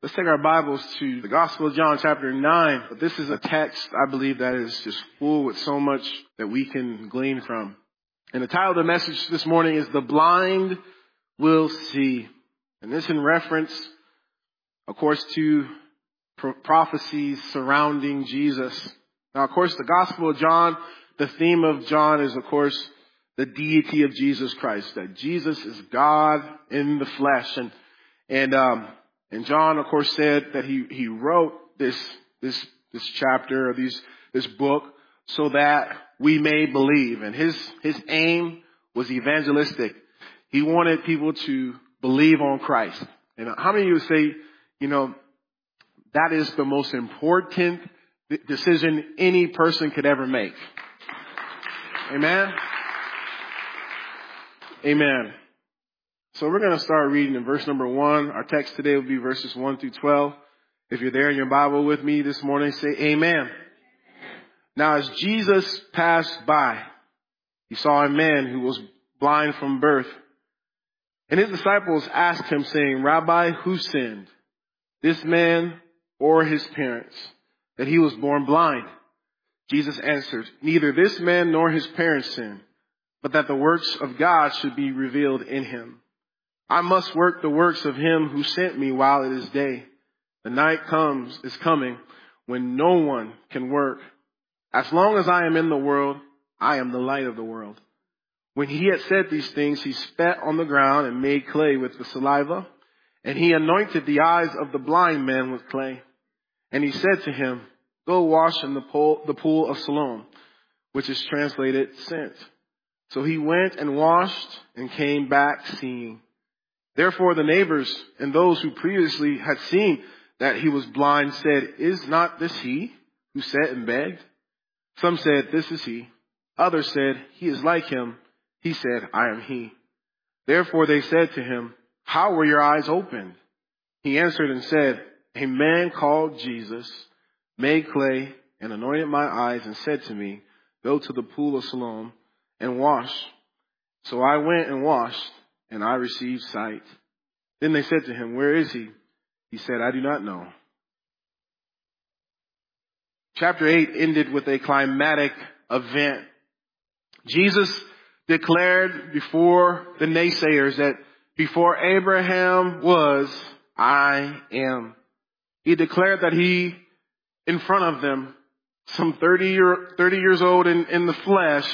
Let's take our Bibles to the Gospel of John chapter 9. But This is a text I believe that is just full with so much that we can glean from. And the title of the message this morning is The Blind Will See. And this in reference, of course, to prophecies surrounding Jesus. Now, of course, the Gospel of John, the theme of John is, of course, the deity of Jesus Christ, that Jesus is God in the flesh. And, and, um, and John, of course, said that he, he wrote this, this, this chapter or these, this book so that we may believe. And his, his aim was evangelistic. He wanted people to believe on Christ. And how many of you say, you know, that is the most important decision any person could ever make? Amen? Amen. So we're going to start reading in verse number one. Our text today will be verses one through 12. If you're there in your Bible with me this morning, say amen. Now as Jesus passed by, he saw a man who was blind from birth. And his disciples asked him saying, Rabbi, who sinned? This man or his parents that he was born blind? Jesus answered, neither this man nor his parents sinned, but that the works of God should be revealed in him. I must work the works of him who sent me while it is day. The night comes, is coming when no one can work. As long as I am in the world, I am the light of the world. When he had said these things, he spat on the ground and made clay with the saliva, and he anointed the eyes of the blind man with clay. And he said to him, go wash in the pool, the pool of Siloam, which is translated sent. So he went and washed and came back seeing. Therefore the neighbors and those who previously had seen that he was blind said, Is not this he who sat and begged? Some said, This is he. Others said, He is like him. He said, I am he. Therefore they said to him, How were your eyes opened? He answered and said, A man called Jesus made clay and anointed my eyes and said to me, Go to the pool of Siloam and wash. So I went and washed and I received sight. Then they said to him, Where is he? He said, I do not know. Chapter 8 ended with a climatic event. Jesus declared before the naysayers that before Abraham was, I am. He declared that he, in front of them, some 30, year, 30 years old in, in the flesh,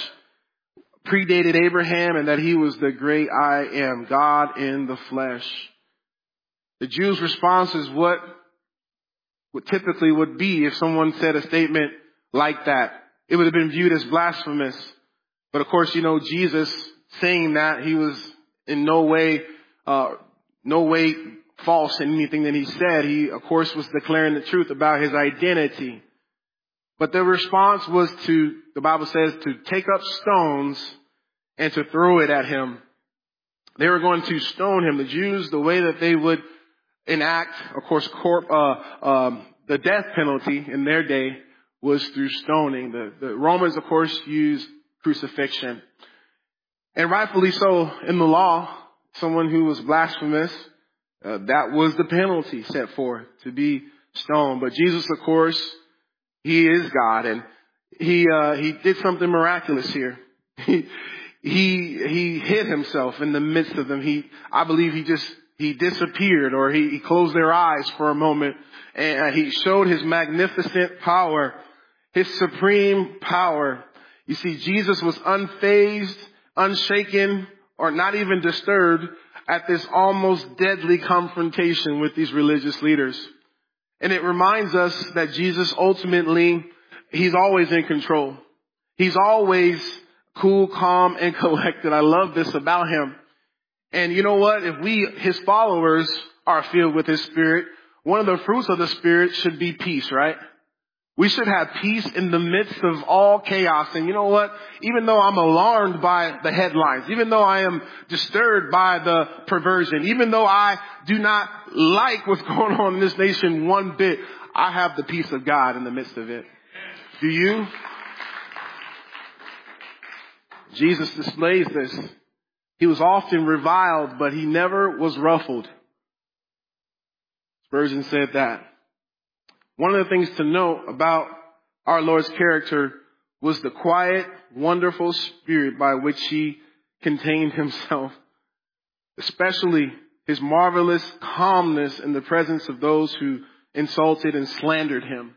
predated Abraham and that he was the great I am, God in the flesh. The Jews' response is what, what typically would be if someone said a statement like that. It would have been viewed as blasphemous. But of course, you know, Jesus saying that, he was in no way, uh, no way false in anything that he said. He, of course, was declaring the truth about his identity. But the response was to, the Bible says, to take up stones and to throw it at him. They were going to stone him. The Jews, the way that they would enact, of course, corp, uh, um, the death penalty in their day was through stoning. The, the Romans, of course, used crucifixion. And rightfully so in the law, someone who was blasphemous, uh, that was the penalty set forth to be stoned. But Jesus, of course, he is God, and he uh, he did something miraculous here. He he he hid himself in the midst of them. He I believe he just he disappeared, or he, he closed their eyes for a moment, and he showed his magnificent power, his supreme power. You see, Jesus was unfazed, unshaken, or not even disturbed at this almost deadly confrontation with these religious leaders. And it reminds us that Jesus ultimately, He's always in control. He's always cool, calm, and collected. I love this about Him. And you know what? If we, His followers, are filled with His Spirit, one of the fruits of the Spirit should be peace, right? We should have peace in the midst of all chaos. And you know what? Even though I'm alarmed by the headlines, even though I am disturbed by the perversion, even though I do not like what's going on in this nation one bit, I have the peace of God in the midst of it. Do you? Jesus displays this. He was often reviled, but he never was ruffled. Spurgeon said that. One of the things to note about our Lord's character was the quiet, wonderful spirit by which he contained himself, especially his marvelous calmness in the presence of those who insulted and slandered him.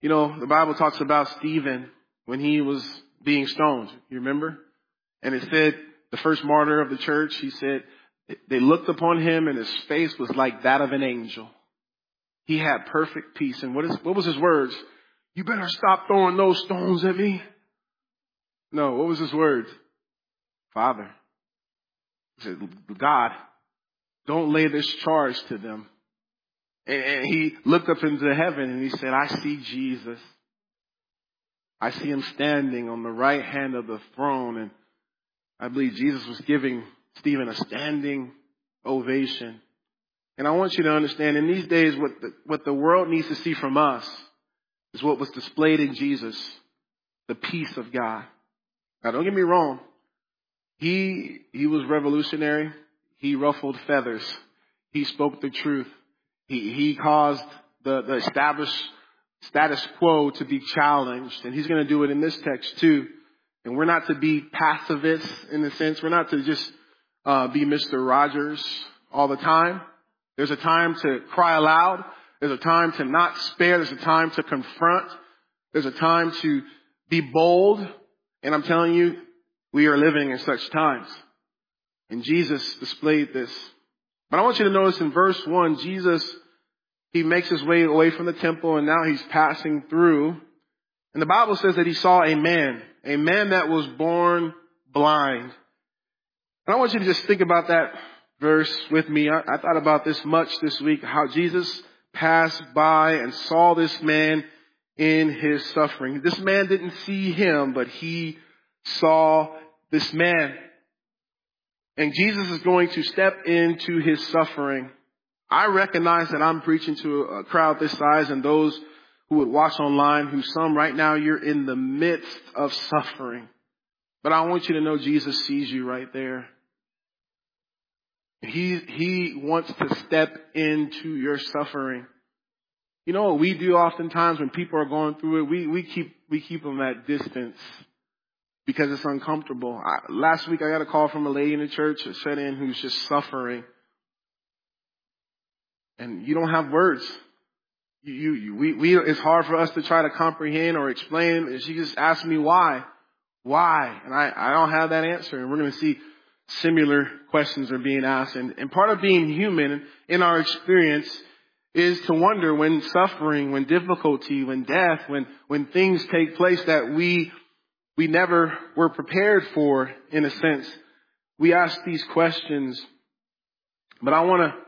You know, the Bible talks about Stephen when he was being stoned. You remember? And it said, the first martyr of the church, he said, they looked upon him and his face was like that of an angel. He had perfect peace. And what is, what was his words? You better stop throwing those stones at me. No, what was his words? Father. He said, God, don't lay this charge to them. And, and he looked up into heaven and he said, I see Jesus. I see him standing on the right hand of the throne. And I believe Jesus was giving Stephen a standing ovation. And I want you to understand in these days what the, what the world needs to see from us is what was displayed in Jesus, the peace of God. Now don't get me wrong. He, he was revolutionary. He ruffled feathers. He spoke the truth. He, he caused the, the established status quo to be challenged. And he's going to do it in this text too. And we're not to be pacifists in a sense. We're not to just uh, be Mr. Rogers all the time. There's a time to cry aloud. There's a time to not spare. There's a time to confront. There's a time to be bold. And I'm telling you, we are living in such times. And Jesus displayed this. But I want you to notice in verse 1, Jesus, he makes his way away from the temple and now he's passing through. And the Bible says that he saw a man, a man that was born blind. And I want you to just think about that verse with me. I, I thought about this much this week, how Jesus passed by and saw this man in his suffering. This man didn't see him, but he saw this man. And Jesus is going to step into his suffering. I recognize that I'm preaching to a crowd this size and those who would watch online, who some right now you're in the midst of suffering. But I want you to know Jesus sees you right there. He, he wants to step into your suffering. You know what we do oftentimes when people are going through it? We, we keep, we keep them at distance because it's uncomfortable. I, last week I got a call from a lady in the church, a set in who's just suffering. And you don't have words. You, you, you, we, we, it's hard for us to try to comprehend or explain. And she just asked me why. Why? And I, I don't have that answer. And we're going to see similar questions are being asked. And, and part of being human in our experience is to wonder when suffering, when difficulty, when death, when, when things take place that we, we never were prepared for in a sense. We ask these questions, but I want to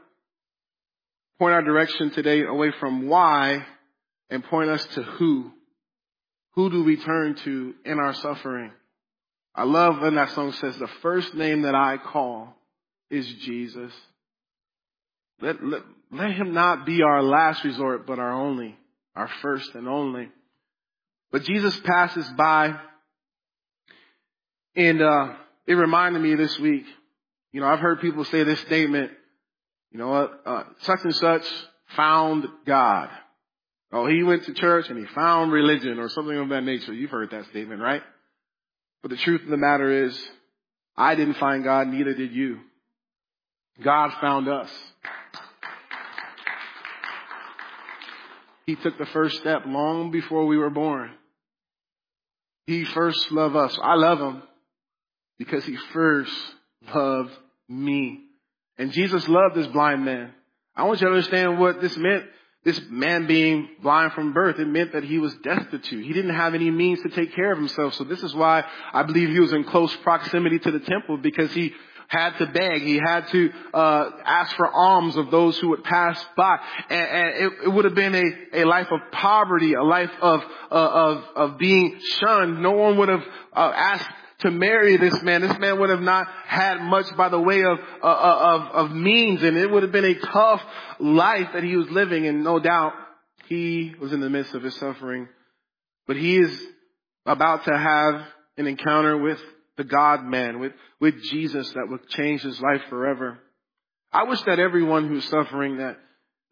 point our direction today away from why and point us to who. Who do we turn to in our suffering? I love when that song says, the first name that I call is Jesus. Let, let, let him not be our last resort, but our only, our first and only. But Jesus passes by and, uh, it reminded me this week, you know, I've heard people say this statement, you know uh, such and such found God. Oh, he went to church and he found religion or something of that nature. You've heard that statement, right? But the truth of the matter is, I didn't find God, neither did you. God found us. He took the first step long before we were born. He first loved us. I love him because he first loved me. And Jesus loved this blind man. I want you to understand what this meant this man being blind from birth, it meant that he was destitute. He didn't have any means to take care of himself. So this is why I believe he was in close proximity to the temple because he had to beg. He had to uh, ask for alms of those who would pass by, and, and it, it, would have been a, a life of poverty, a life of uh, of of being shunned. No one would have uh, asked to marry this man. This man would have not had much by the way of, uh, uh, of, of means and it would have been a tough life that he was living and no doubt he was in the midst of his suffering. But he is about to have an encounter with the God man, with, with Jesus that would change his life forever. I wish that everyone who's suffering that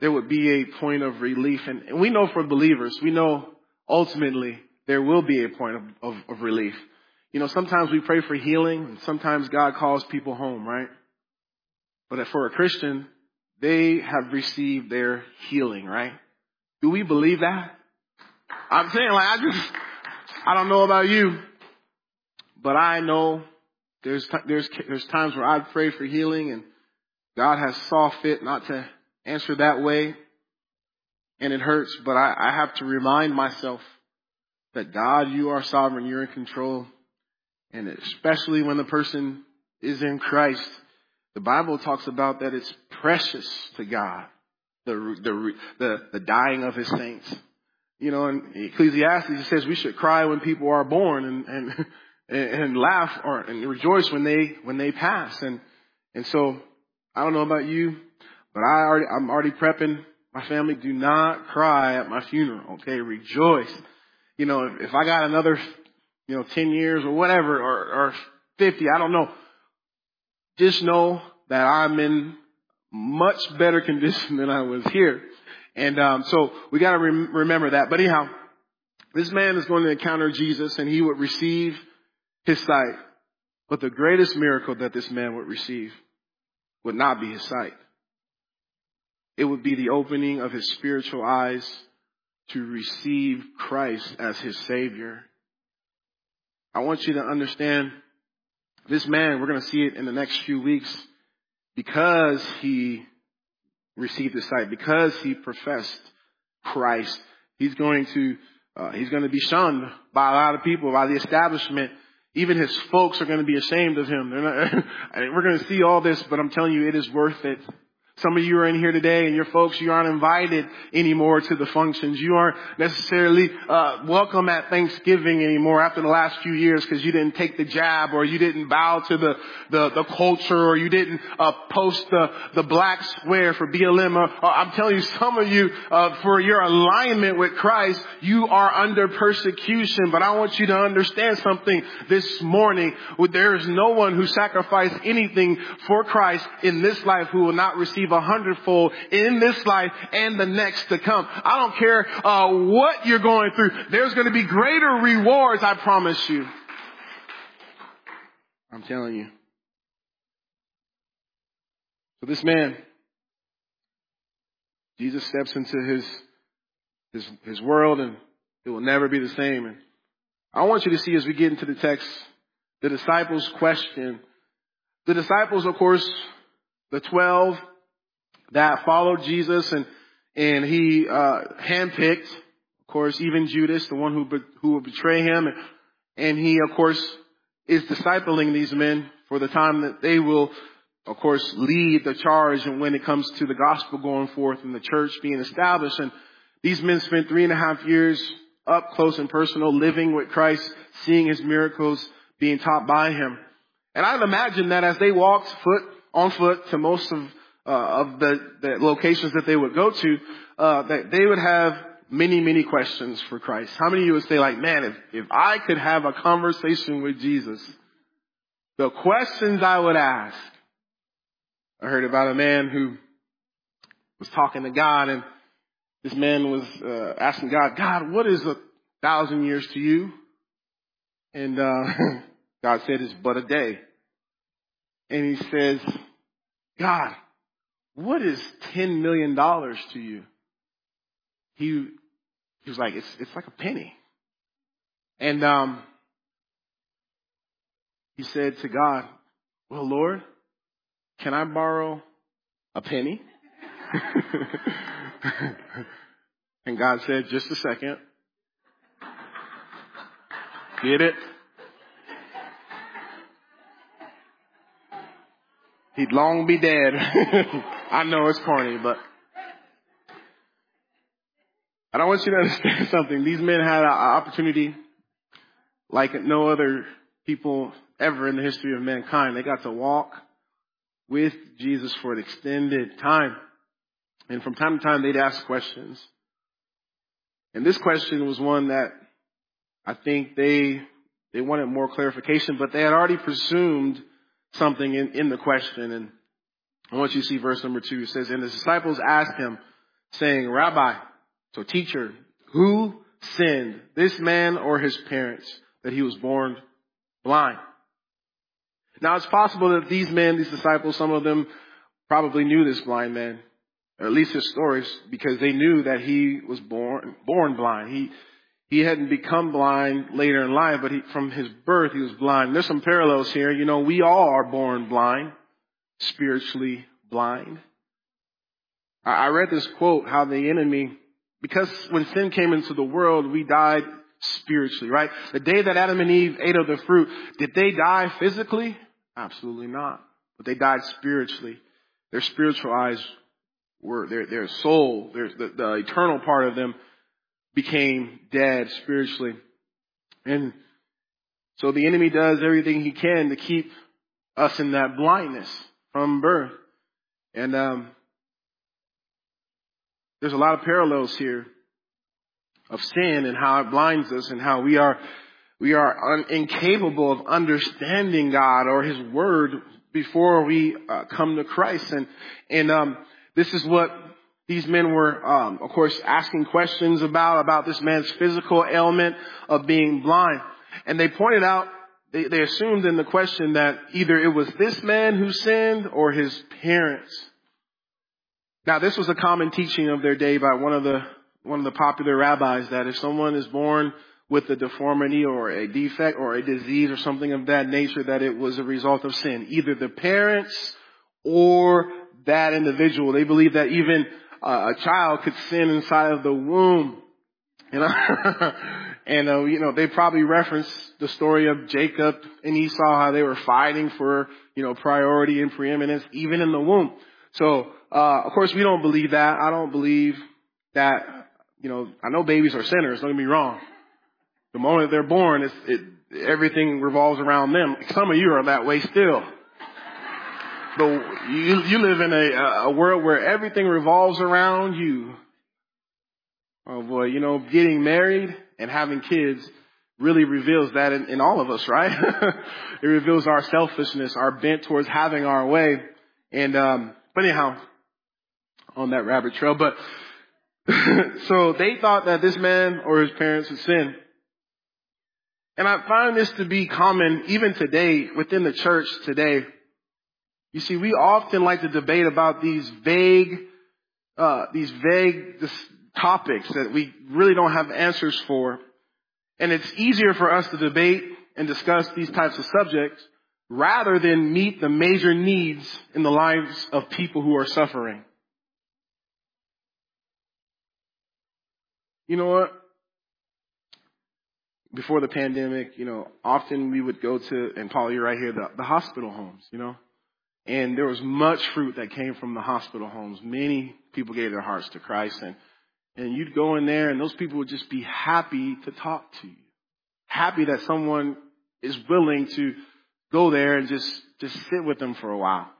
there would be a point of relief. And, and we know for believers, we know ultimately there will be a point of, of, of relief. You know, sometimes we pray for healing and sometimes God calls people home, right? But for a Christian, they have received their healing, right? Do we believe that? I'm saying like, I just, I don't know about you, but I know there's, there's, there's times where I've prayed for healing and God has saw fit not to answer that way. And it hurts, but I, I have to remind myself that God, you are sovereign, you're in control. And especially when the person is in Christ, the Bible talks about that it's precious to God, the, the, the, the dying of his saints. You know, in Ecclesiastes, it says we should cry when people are born and, and, and laugh or, and rejoice when they, when they pass. And, and so, I don't know about you, but I already, I'm already prepping my family. Do not cry at my funeral, okay? Rejoice. You know, if, if I got another, you know, 10 years or whatever, or, or 50, I don't know. Just know that I'm in much better condition than I was here. And um, so we got to rem- remember that. But anyhow, this man is going to encounter Jesus and he would receive his sight. But the greatest miracle that this man would receive would not be his sight. It would be the opening of his spiritual eyes to receive Christ as his Savior. I want you to understand this man, we're going to see it in the next few weeks, because he received his sight, because he professed Christ, he's going to, uh, he's going to be shunned by a lot of people, by the establishment. Even his folks are going to be ashamed of him. Not, we're going to see all this, but I'm telling you, it is worth it. Some of you are in here today and your folks, you aren't invited anymore to the functions. You aren't necessarily uh, welcome at Thanksgiving anymore after the last few years because you didn't take the jab or you didn't bow to the, the, the culture or you didn't uh, post the, the black square for BLM. Or, or I'm telling you, some of you, uh, for your alignment with Christ, you are under persecution. But I want you to understand something this morning. There is no one who sacrificed anything for Christ in this life who will not receive receive a hundredfold in this life and the next to come. I don't care uh, what you're going through. There's going to be greater rewards, I promise you. I'm telling you. So this man, Jesus steps into his, his, his world and it will never be the same. And I want you to see as we get into the text, the disciples question. The disciples, of course, the twelve, that followed Jesus and, and he, uh, handpicked, of course, even Judas, the one who, who would betray him. And, he, of course, is discipling these men for the time that they will, of course, lead the charge and when it comes to the gospel going forth and the church being established. And these men spent three and a half years up close and personal, living with Christ, seeing his miracles, being taught by him. And I'd imagine that as they walked foot on foot to most of uh, of the, the locations that they would go to, uh, that they would have many, many questions for Christ. How many of you would say like, man, if, if I could have a conversation with Jesus, the questions I would ask. I heard about a man who was talking to God and this man was uh, asking God, God, what is a thousand years to you? And uh, God said, it's but a day. And he says, God, what is $10 million to you? He, he was like, it's, it's like a penny. And, um, he said to God, well, Lord, can I borrow a penny? and God said, just a second. Get it? He'd long be dead. I know it's corny, but and I want you to understand something. These men had an opportunity like no other people ever in the history of mankind. They got to walk with Jesus for an extended time. And from time to time, they'd ask questions. And this question was one that I think they, they wanted more clarification, but they had already presumed something in, in the question. And I want you to see verse number two. It says, and the disciples asked him, saying, Rabbi, so teacher, who sinned, this man or his parents, that he was born blind? Now it's possible that these men, these disciples, some of them probably knew this blind man, or at least his stories, because they knew that he was born, born blind. He, he hadn't become blind later in life, but he, from his birth, he was blind. There's some parallels here. You know, we all are born blind, spiritually blind. I, read this quote, how the enemy, because when sin came into the world, we died spiritually, right? The day that Adam and Eve ate of the fruit, did they die physically? Absolutely not. But they died spiritually. Their spiritual eyes were, their, their soul, their, the, the eternal part of them became dead spiritually. And so the enemy does everything he can to keep us in that blindness from birth. And um, there's a lot of parallels here of sin and how it blinds us and how we are we are un- incapable of understanding God or His Word before we uh, come to Christ. And and um, this is what these men were, um, of course, asking questions about about this man's physical ailment of being blind. And they pointed out, they, they assumed in the question that either it was this man who sinned or his parents. Now, this was a common teaching of their day by one of the one of the popular rabbis that if someone is born with a deformity or a defect or a disease or something of that nature that it was a result of sin. Either the parents or that individual. They believe that even a child could sin inside of the womb. and, uh, you know, they probably reference the story of Jacob and Esau, how they were fighting for, you know, priority and preeminence even in the womb. So, uh, of course we don't believe that. I don't believe that, you know, I know babies are sinners, don't get me wrong. The moment they're born, it's, it, everything revolves around them. Some of you are that way still. But you, you live in a, a world where everything revolves around you. Oh boy, you know, getting married and having kids really reveals that in, in all of us, right? it reveals our selfishness, our bent towards having our way. And, um, but anyhow, on that rabbit trail, but so they thought that this man or his parents had sinned. And I find this to be common even today within the church today. You see, we often like to debate about these vague, uh, these vague topics that we really don't have answers for. And it's easier for us to debate and discuss these types of subjects rather than meet the major needs in the lives of people who are suffering. You know what? before the pandemic, you know, often we would go to, and Paul, you're right here, the, the hospital homes, you know, and there was much fruit that came from the hospital homes. Many people gave their hearts to Christ and, and you'd go in there and those people would just be happy to talk to you. Happy that someone is willing to go there and just, just sit with them for a while.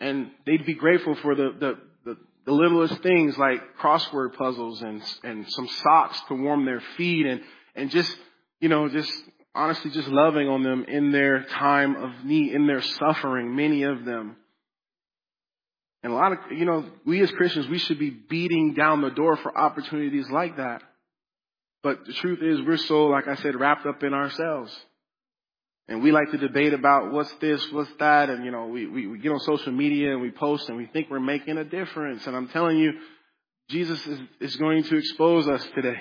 And they'd be grateful for the, the, the, the littlest things like crossword puzzles and, and some socks to warm their feet and, and just you know, just honestly just loving on them in their time of need, in their suffering, many of them. And a lot of, you know, we as Christians, we should be beating down the door for opportunities like that. But the truth is, we're so, like I said, wrapped up in ourselves. And we like to debate about what's this, what's that, and you know, we, we, we get on social media and we post and we think we're making a difference. And I'm telling you, Jesus is, is going to expose us today.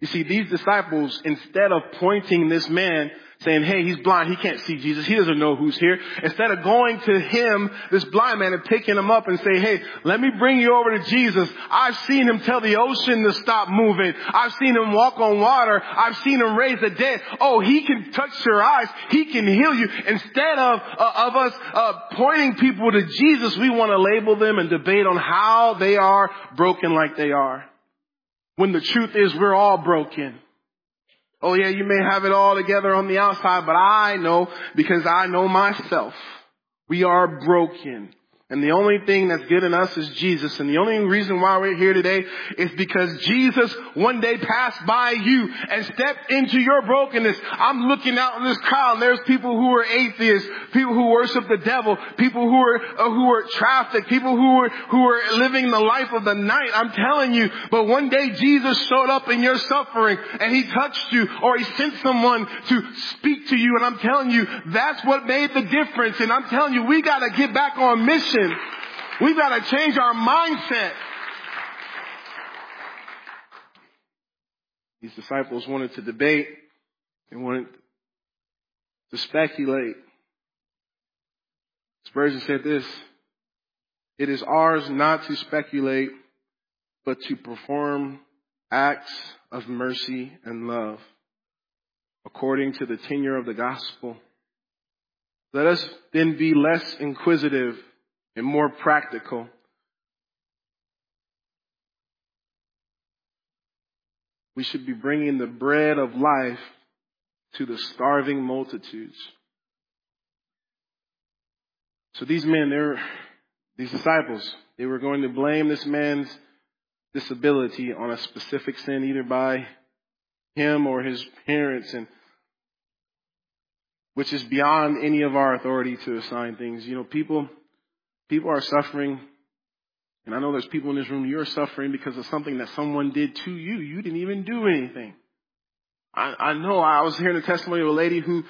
You see, these disciples, instead of pointing this man, saying, hey, he's blind, he can't see Jesus, he doesn't know who's here, instead of going to him, this blind man, and picking him up and say, hey, let me bring you over to Jesus. I've seen him tell the ocean to stop moving. I've seen him walk on water. I've seen him raise the dead. Oh, he can touch your eyes. He can heal you. Instead of, uh, of us uh, pointing people to Jesus, we want to label them and debate on how they are broken like they are. When the truth is we're all broken. Oh yeah, you may have it all together on the outside, but I know because I know myself. We are broken. And the only thing that's good in us is Jesus. And the only reason why we're here today is because Jesus one day passed by you and stepped into your brokenness. I'm looking out in this crowd there's people who are atheists, people who worship the devil, people who are, uh, who are trafficked, people who are, who are living the life of the night. I'm telling you, but one day Jesus showed up in your suffering and he touched you or he sent someone to speak to you. And I'm telling you, that's what made the difference. And I'm telling you, we gotta get back on mission We've got to change our mindset. These disciples wanted to debate and wanted to speculate. Spurgeon said this, it is ours not to speculate, but to perform acts of mercy and love according to the tenure of the gospel. Let us then be less inquisitive and more practical. We should be bringing the bread of life to the starving multitudes. So these men, they're, these disciples, they were going to blame this man's disability on a specific sin either by him or his parents and which is beyond any of our authority to assign things. You know, people People are suffering, and I know there's people in this room, you're suffering because of something that someone did to you. You didn't even do anything. I, I know I was hearing the testimony of a lady who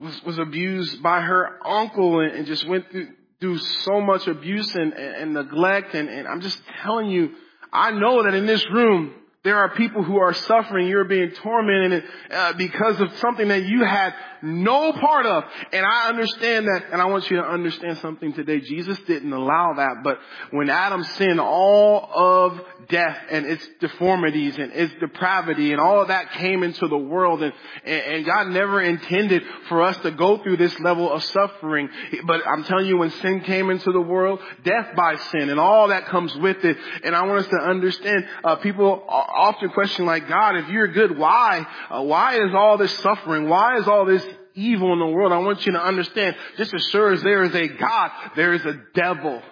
was, was abused by her uncle and, and just went through, through so much abuse and, and, and neglect. And, and I'm just telling you, I know that in this room, there are people who are suffering. You're being tormented uh, because of something that you had no part of. And I understand that, and I want you to understand something today. Jesus didn't allow that, but when Adam sinned, all of death and its deformities and its depravity and all of that came into the world and, and God never intended for us to go through this level of suffering. But I'm telling you, when sin came into the world, death by sin and all that comes with it. And I want us to understand, uh, people often question like, God, if you're good, why? Uh, why is all this suffering? Why is all this evil in the world? I want you to understand, just as sure as there is a God, there is a devil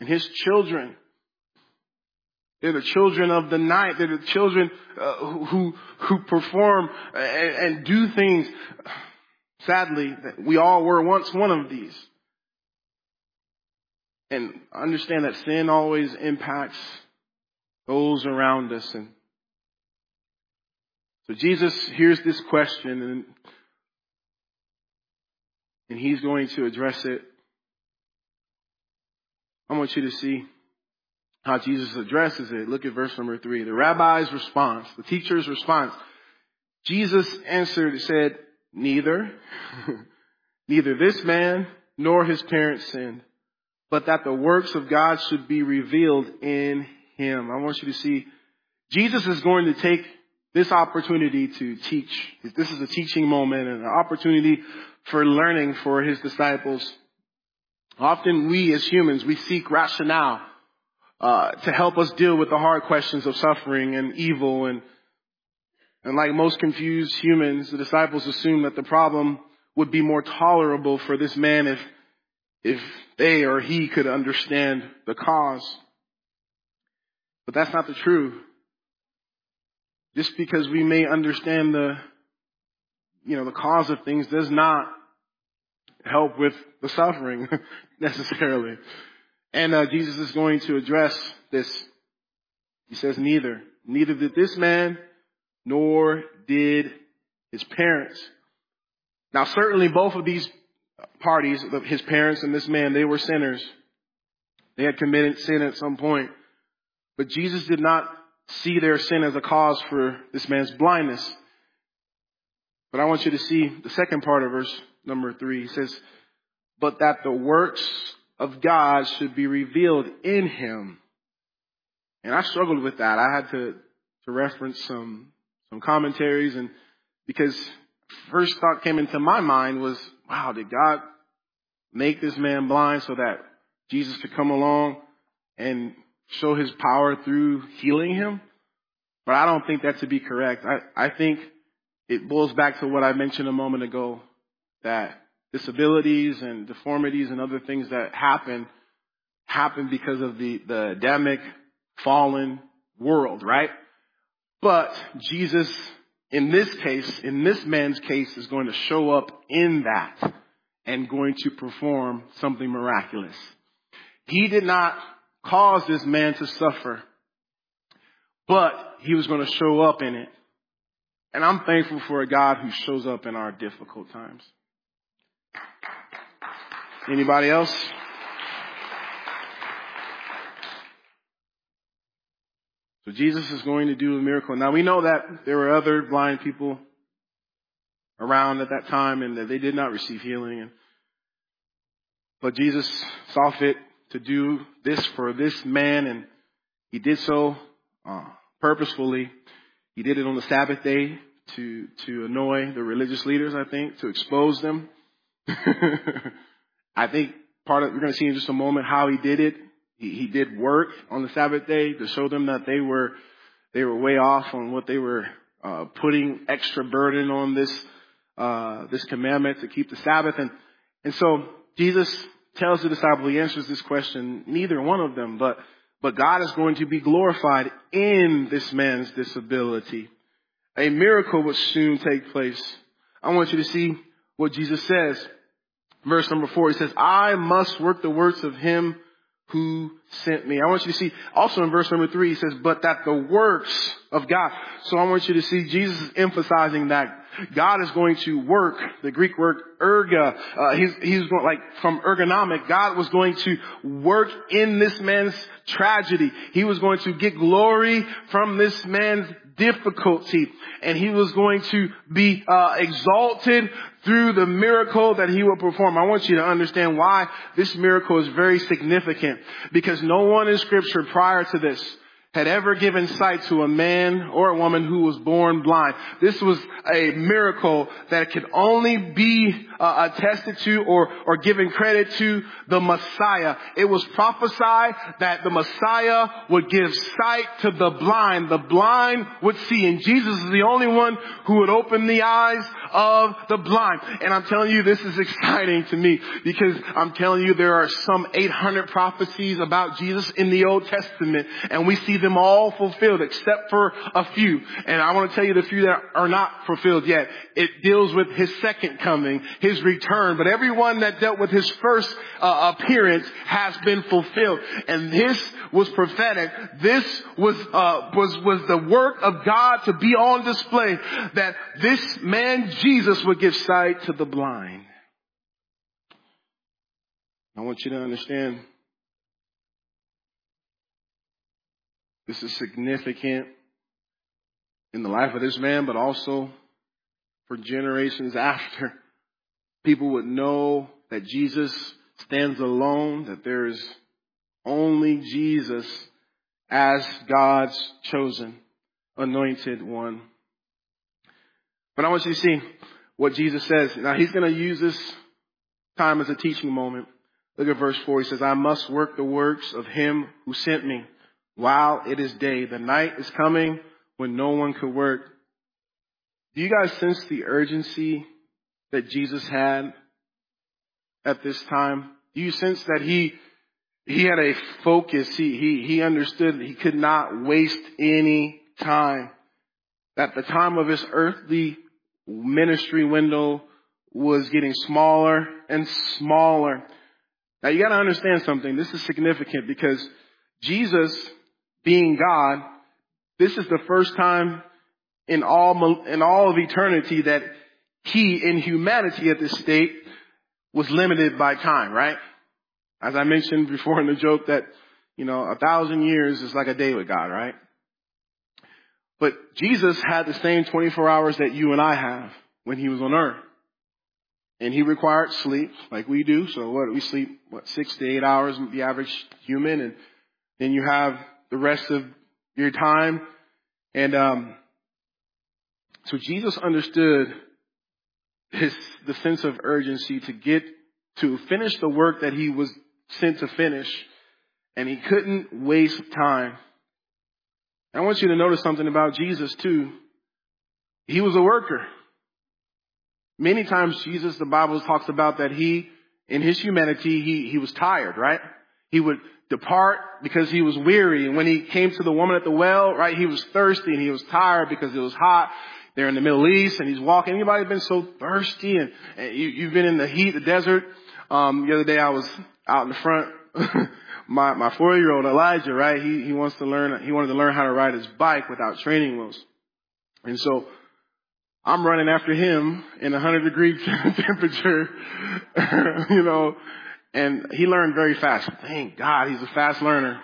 and his children. They're the children of the night. They're the children uh, who who perform and, and do things. Sadly, we all were once one of these. And understand that sin always impacts those around us. And so Jesus hears this question and, and he's going to address it. I want you to see how Jesus addresses it. Look at verse number three. The rabbi's response, the teacher's response. Jesus answered, said, neither, neither this man nor his parents sinned, but that the works of God should be revealed in him. I want you to see Jesus is going to take this opportunity to teach. This is a teaching moment and an opportunity for learning for his disciples. Often we as humans, we seek rationale uh, to help us deal with the hard questions of suffering and evil and and like most confused humans, the disciples assumed that the problem would be more tolerable for this man if if they or he could understand the cause. But that's not the truth. Just because we may understand the, you know, the cause of things does not help with the suffering necessarily. And uh, Jesus is going to address this. He says, neither. Neither did this man, nor did his parents. Now certainly both of these parties, his parents and this man, they were sinners. They had committed sin at some point. But Jesus did not see their sin as a cause for this man's blindness. But I want you to see the second part of verse number three. He says, but that the works of God should be revealed in him. And I struggled with that. I had to, to reference some, some commentaries and because first thought came into my mind was, wow, did God make this man blind so that Jesus could come along and show his power through healing him. But I don't think that to be correct. I, I think it boils back to what I mentioned a moment ago that disabilities and deformities and other things that happen, happen because of the, the Adamic fallen world, right? But Jesus, in this case, in this man's case, is going to show up in that and going to perform something miraculous. He did not cause this man to suffer, but he was going to show up in it. And I'm thankful for a God who shows up in our difficult times. Anybody else? So Jesus is going to do a miracle. Now we know that there were other blind people around at that time and that they did not receive healing. But Jesus saw fit to do this for this man and he did so uh, purposefully. He did it on the Sabbath day to, to annoy the religious leaders, I think, to expose them. I think part of, we're going to see in just a moment how he did it. He, he did work on the Sabbath day to show them that they were, they were way off on what they were, uh, putting extra burden on this, uh, this commandment to keep the Sabbath. And, and so Jesus tells the disciple, he answers this question, neither one of them, but, but God is going to be glorified in this man's disability. A miracle would soon take place. I want you to see what Jesus says. Verse number four, he says, I must work the works of him who sent me. I want you to see also in verse number three, he says, but that the works of God. So I want you to see Jesus emphasizing that God is going to work, the Greek word erga, uh, he's, he's going, like from ergonomic, God was going to work in this man's tragedy. He was going to get glory from this man's difficulty and he was going to be uh, exalted through the miracle that he will perform. I want you to understand why this miracle is very significant because no one in scripture prior to this had ever given sight to a man or a woman who was born blind. This was a miracle that could only be uh, attested to or, or given credit to the Messiah. It was prophesied that the Messiah would give sight to the blind. The blind would see. And Jesus is the only one who would open the eyes of the blind. And I'm telling you, this is exciting to me because I'm telling you there are some 800 prophecies about Jesus in the Old Testament and we see them all fulfilled except for a few. And I want to tell you the few that are not fulfilled yet. It deals with his second coming, his return. But everyone that dealt with his first uh, appearance has been fulfilled. And this was prophetic. This was, uh, was, was the work of God to be on display that this man Jesus would give sight to the blind. I want you to understand this is significant in the life of this man, but also for generations after. People would know that Jesus stands alone, that there is only Jesus as God's chosen, anointed one. But I want you to see what Jesus says. Now he's going to use this time as a teaching moment. Look at verse 4. He says, I must work the works of him who sent me while it is day. The night is coming when no one could work. Do you guys sense the urgency that Jesus had at this time? Do you sense that he, he had a focus? He, he, he understood that he could not waste any time. That the time of his earthly ministry window was getting smaller and smaller. Now you gotta understand something. This is significant because Jesus, being God, this is the first time in all, in all of eternity that he in humanity at this state was limited by time, right? As I mentioned before in the joke that, you know, a thousand years is like a day with God, right? But Jesus had the same 24 hours that you and I have when he was on earth. And he required sleep like we do. So what, we sleep, what, six to eight hours, the average human. And then you have the rest of your time. And, um, so Jesus understood his, the sense of urgency to get, to finish the work that he was sent to finish. And he couldn't waste time. I want you to notice something about Jesus too. He was a worker. Many times Jesus, the Bible talks about that he, in his humanity, he, he was tired, right? He would depart because he was weary. And when he came to the woman at the well, right, he was thirsty and he was tired because it was hot. They're in the Middle East and he's walking. Anybody been so thirsty and, and you, you've been in the heat, the desert? Um, the other day I was out in the front. my, my four year old Elijah, right? He, he wants to learn, he wanted to learn how to ride his bike without training wheels. And so I'm running after him in a hundred degree temperature, you know, and he learned very fast. Thank God he's a fast learner.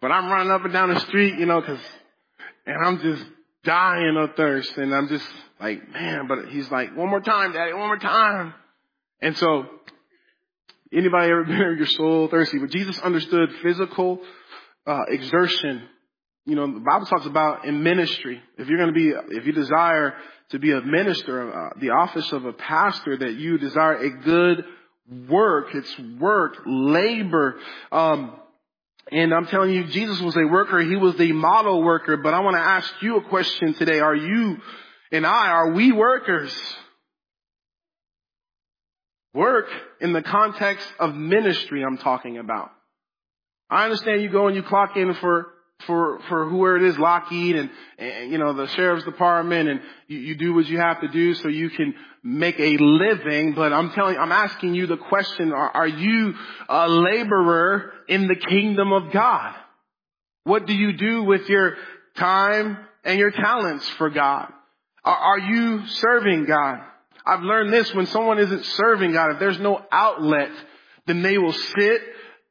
But I'm running up and down the street, you know, cause, and I'm just dying of thirst and I'm just like, man, but he's like, one more time, daddy, one more time. And so, anybody ever been your soul thirsty? But Jesus understood physical, uh, exertion you know, the Bible talks about in ministry, if you're going to be, if you desire to be a minister, uh, the office of a pastor, that you desire a good work, it's work, labor, um, and I'm telling you, Jesus was a worker. He was the model worker. But I want to ask you a question today. Are you and I, are we workers? Work in the context of ministry I'm talking about. I understand you go and you clock in for for, for whoever it is, Lockheed and, and, you know, the sheriff's department and you, you do what you have to do so you can make a living. But I'm telling, I'm asking you the question, are, are you a laborer in the kingdom of God? What do you do with your time and your talents for God? Are, are you serving God? I've learned this when someone isn't serving God, if there's no outlet, then they will sit,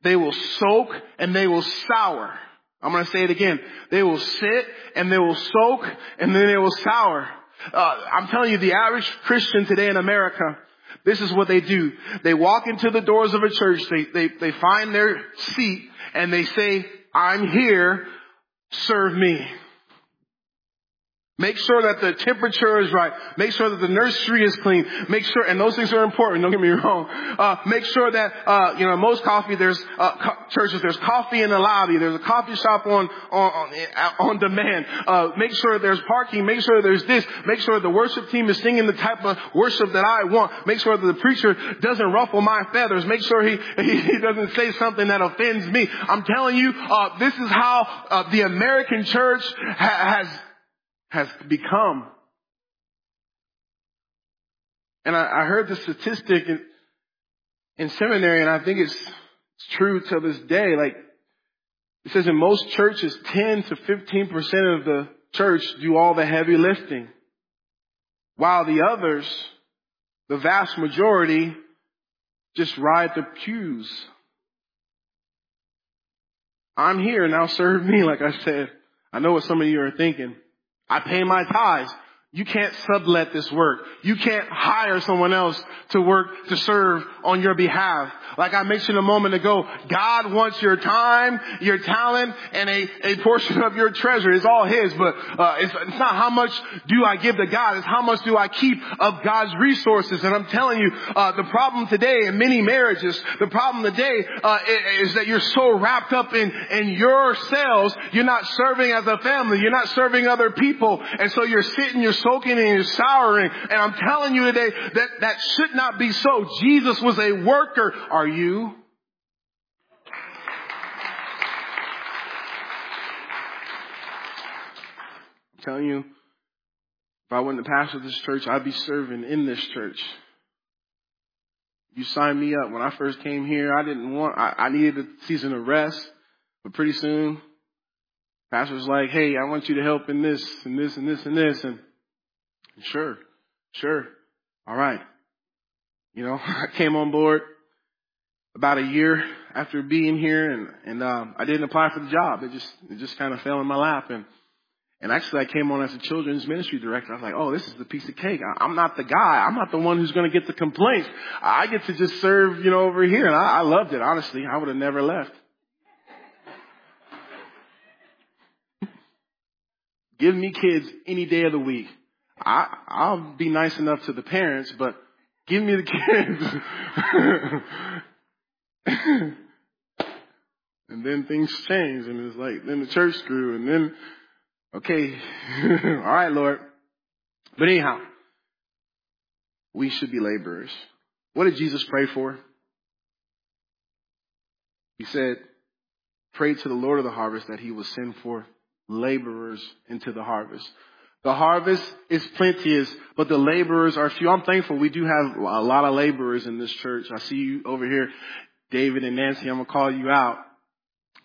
they will soak, and they will sour. I'm going to say it again. They will sit and they will soak and then they will sour. Uh, I'm telling you, the average Christian today in America, this is what they do. They walk into the doors of a church, they, they, they find their seat and they say, I'm here, serve me. Make sure that the temperature is right. Make sure that the nursery is clean. Make sure, and those things are important. Don't get me wrong. Uh, make sure that uh, you know most coffee. There's uh, co- churches. There's coffee in the lobby. There's a coffee shop on on on, on demand. Uh, make sure there's parking. Make sure there's this. Make sure the worship team is singing the type of worship that I want. Make sure that the preacher doesn't ruffle my feathers. Make sure he he, he doesn't say something that offends me. I'm telling you, uh, this is how uh, the American church ha- has has become. And I, I heard the statistic in, in seminary, and I think it's, it's true to this day. Like, it says in most churches, 10 to 15% of the church do all the heavy lifting. While the others, the vast majority, just ride the pews. I'm here, now serve me, like I said. I know what some of you are thinking. I pay my tithes. You can't sublet this work. You can't hire someone else to work to serve on your behalf. Like I mentioned a moment ago, God wants your time, your talent, and a, a portion of your treasure. It's all His, but uh, it's, it's not how much do I give to God. It's how much do I keep of God's resources. And I'm telling you, uh, the problem today in many marriages, the problem today uh, is that you're so wrapped up in in yourselves, you're not serving as a family. You're not serving other people, and so you're sitting, you're soaking and you're souring. And I'm telling you today that that should not be so. Jesus was a worker. Are you? I'm telling you, if I wasn't the pastor of this church, I'd be serving in this church. You signed me up. When I first came here, I didn't want, I, I needed a season of rest, but pretty soon, pastor was like, hey, I want you to help in this and this and this and this. And Sure, sure. All right. You know, I came on board about a year after being here and, and, um, I didn't apply for the job. It just, it just kind of fell in my lap. And, and actually I came on as a children's ministry director. I was like, oh, this is the piece of cake. I, I'm not the guy. I'm not the one who's going to get the complaints. I get to just serve, you know, over here. And I, I loved it. Honestly, I would have never left. Give me kids any day of the week. I, I'll be nice enough to the parents, but give me the kids. and then things change and it's like, then the church grew and then, okay, all right, Lord. But anyhow, we should be laborers. What did Jesus pray for? He said, pray to the Lord of the harvest that he will send forth laborers into the harvest. The harvest is plenteous, but the laborers are few. I'm thankful we do have a lot of laborers in this church. I see you over here, David and Nancy. I'm gonna call you out.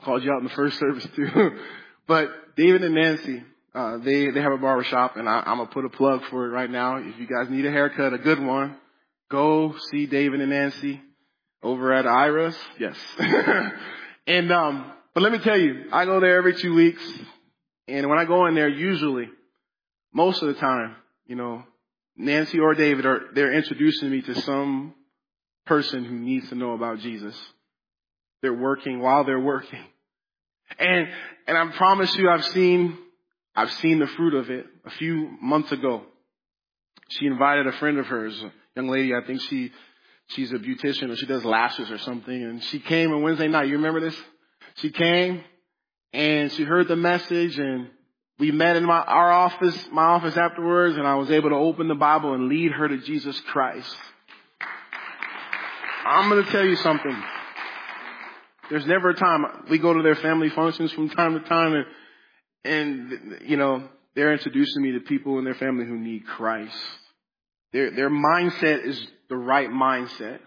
Called you out in the first service too. but David and Nancy, uh, they they have a barbershop, and I, I'm gonna put a plug for it right now. If you guys need a haircut, a good one, go see David and Nancy over at Iris. Yes. and um, but let me tell you, I go there every two weeks, and when I go in there, usually most of the time, you know, Nancy or David are, they're introducing me to some person who needs to know about Jesus. They're working while they're working. And, and I promise you, I've seen, I've seen the fruit of it a few months ago. She invited a friend of hers, a young lady, I think she, she's a beautician or she does lashes or something. And she came on Wednesday night. You remember this? She came and she heard the message and we met in my, our office, my office afterwards, and I was able to open the Bible and lead her to Jesus Christ. I'm going to tell you something. There's never a time we go to their family functions from time to time, and and you know they're introducing me to people in their family who need Christ. Their their mindset is the right mindset.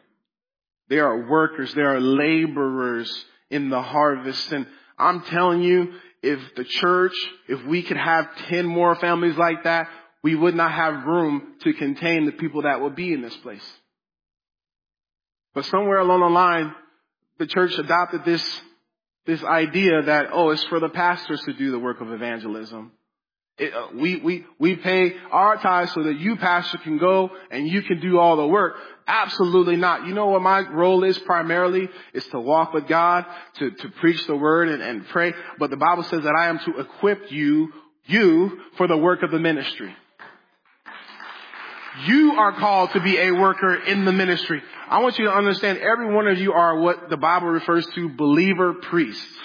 They are workers. They are laborers in the harvest, and I'm telling you, if the church, if we could have 10 more families like that, we would not have room to contain the people that would be in this place. But somewhere along the line, the church adopted this, this idea that, oh, it's for the pastors to do the work of evangelism. It, uh, we, we, we pay our tithes so that you, pastor, can go and you can do all the work. Absolutely not. You know what my role is primarily? Is to walk with God, to, to preach the word and, and pray. But the Bible says that I am to equip you, you, for the work of the ministry. You are called to be a worker in the ministry. I want you to understand every one of you are what the Bible refers to believer priests.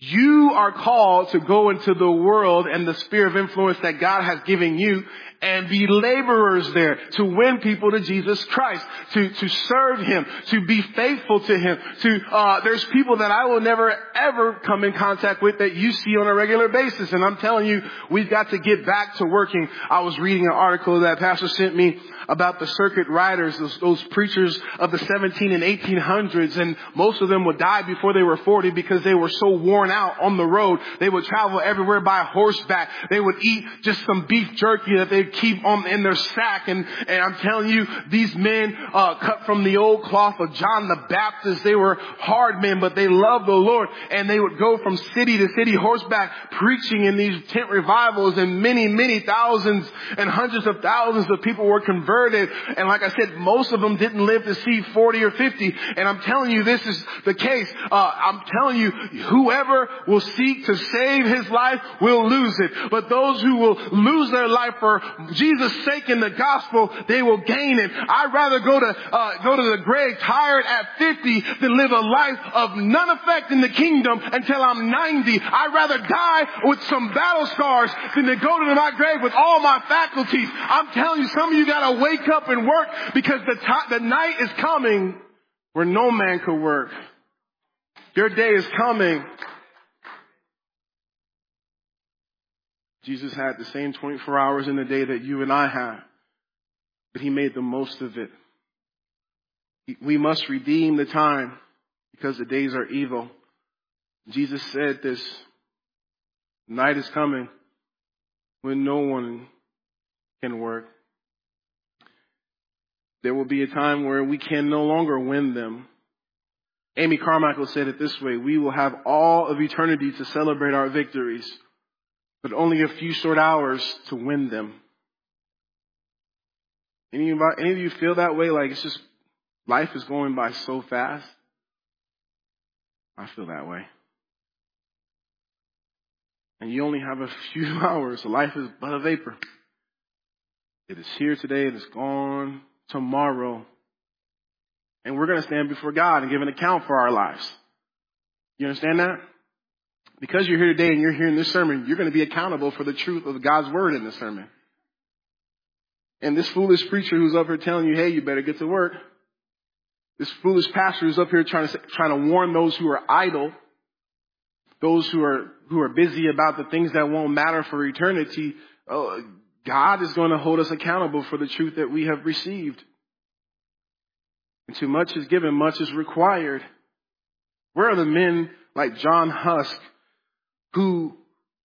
You are called to go into the world and the sphere of influence that God has given you and be laborers there to win people to Jesus Christ, to, to serve Him, to be faithful to Him, to, uh, there's people that I will never ever come in contact with that you see on a regular basis. And I'm telling you, we've got to get back to working. I was reading an article that Pastor sent me about the circuit riders, those, those, preachers of the 17 and 1800s, and most of them would die before they were 40 because they were so worn out on the road. They would travel everywhere by horseback. They would eat just some beef jerky that keep on in their sack. And, and I'm telling you, these men uh, cut from the old cloth of John the Baptist. They were hard men, but they loved the Lord, and they would go from city to city horseback preaching in these tent revivals, and many, many thousands and hundreds of thousands of people were converted. And like I said, most of them didn't live to see 40 or 50. And I'm telling you, this is the case. Uh, I'm telling you, whoever will seek to save his life will lose it. But those who will lose their life for Jesus' sake in the gospel, they will gain it. I'd rather go to, uh, go to the grave tired at 50 than live a life of none effect in the kingdom until I'm 90. I'd rather die with some battle scars than to go to my grave with all my faculties. I'm telling you, some of you gotta wake up and work because the, t- the night is coming where no man could work. Your day is coming. Jesus had the same 24 hours in the day that you and I have, but he made the most of it. We must redeem the time because the days are evil. Jesus said this, night is coming when no one can work. There will be a time where we can no longer win them. Amy Carmichael said it this way, we will have all of eternity to celebrate our victories, but only a few short hours to win them. Any, any of you feel that way? Like it's just, life is going by so fast? I feel that way. And you only have a few hours. Life is but a vapor. It is here today, it is gone tomorrow. And we're going to stand before God and give an account for our lives. You understand that? Because you're here today and you're hearing this sermon, you're going to be accountable for the truth of God's word in this sermon. And this foolish preacher who's up here telling you, hey, you better get to work. This foolish pastor who's up here trying to, trying to warn those who are idle, those who are, who are busy about the things that won't matter for eternity. Oh, God is going to hold us accountable for the truth that we have received. And too much is given, much is required. Where are the men like John Huss who,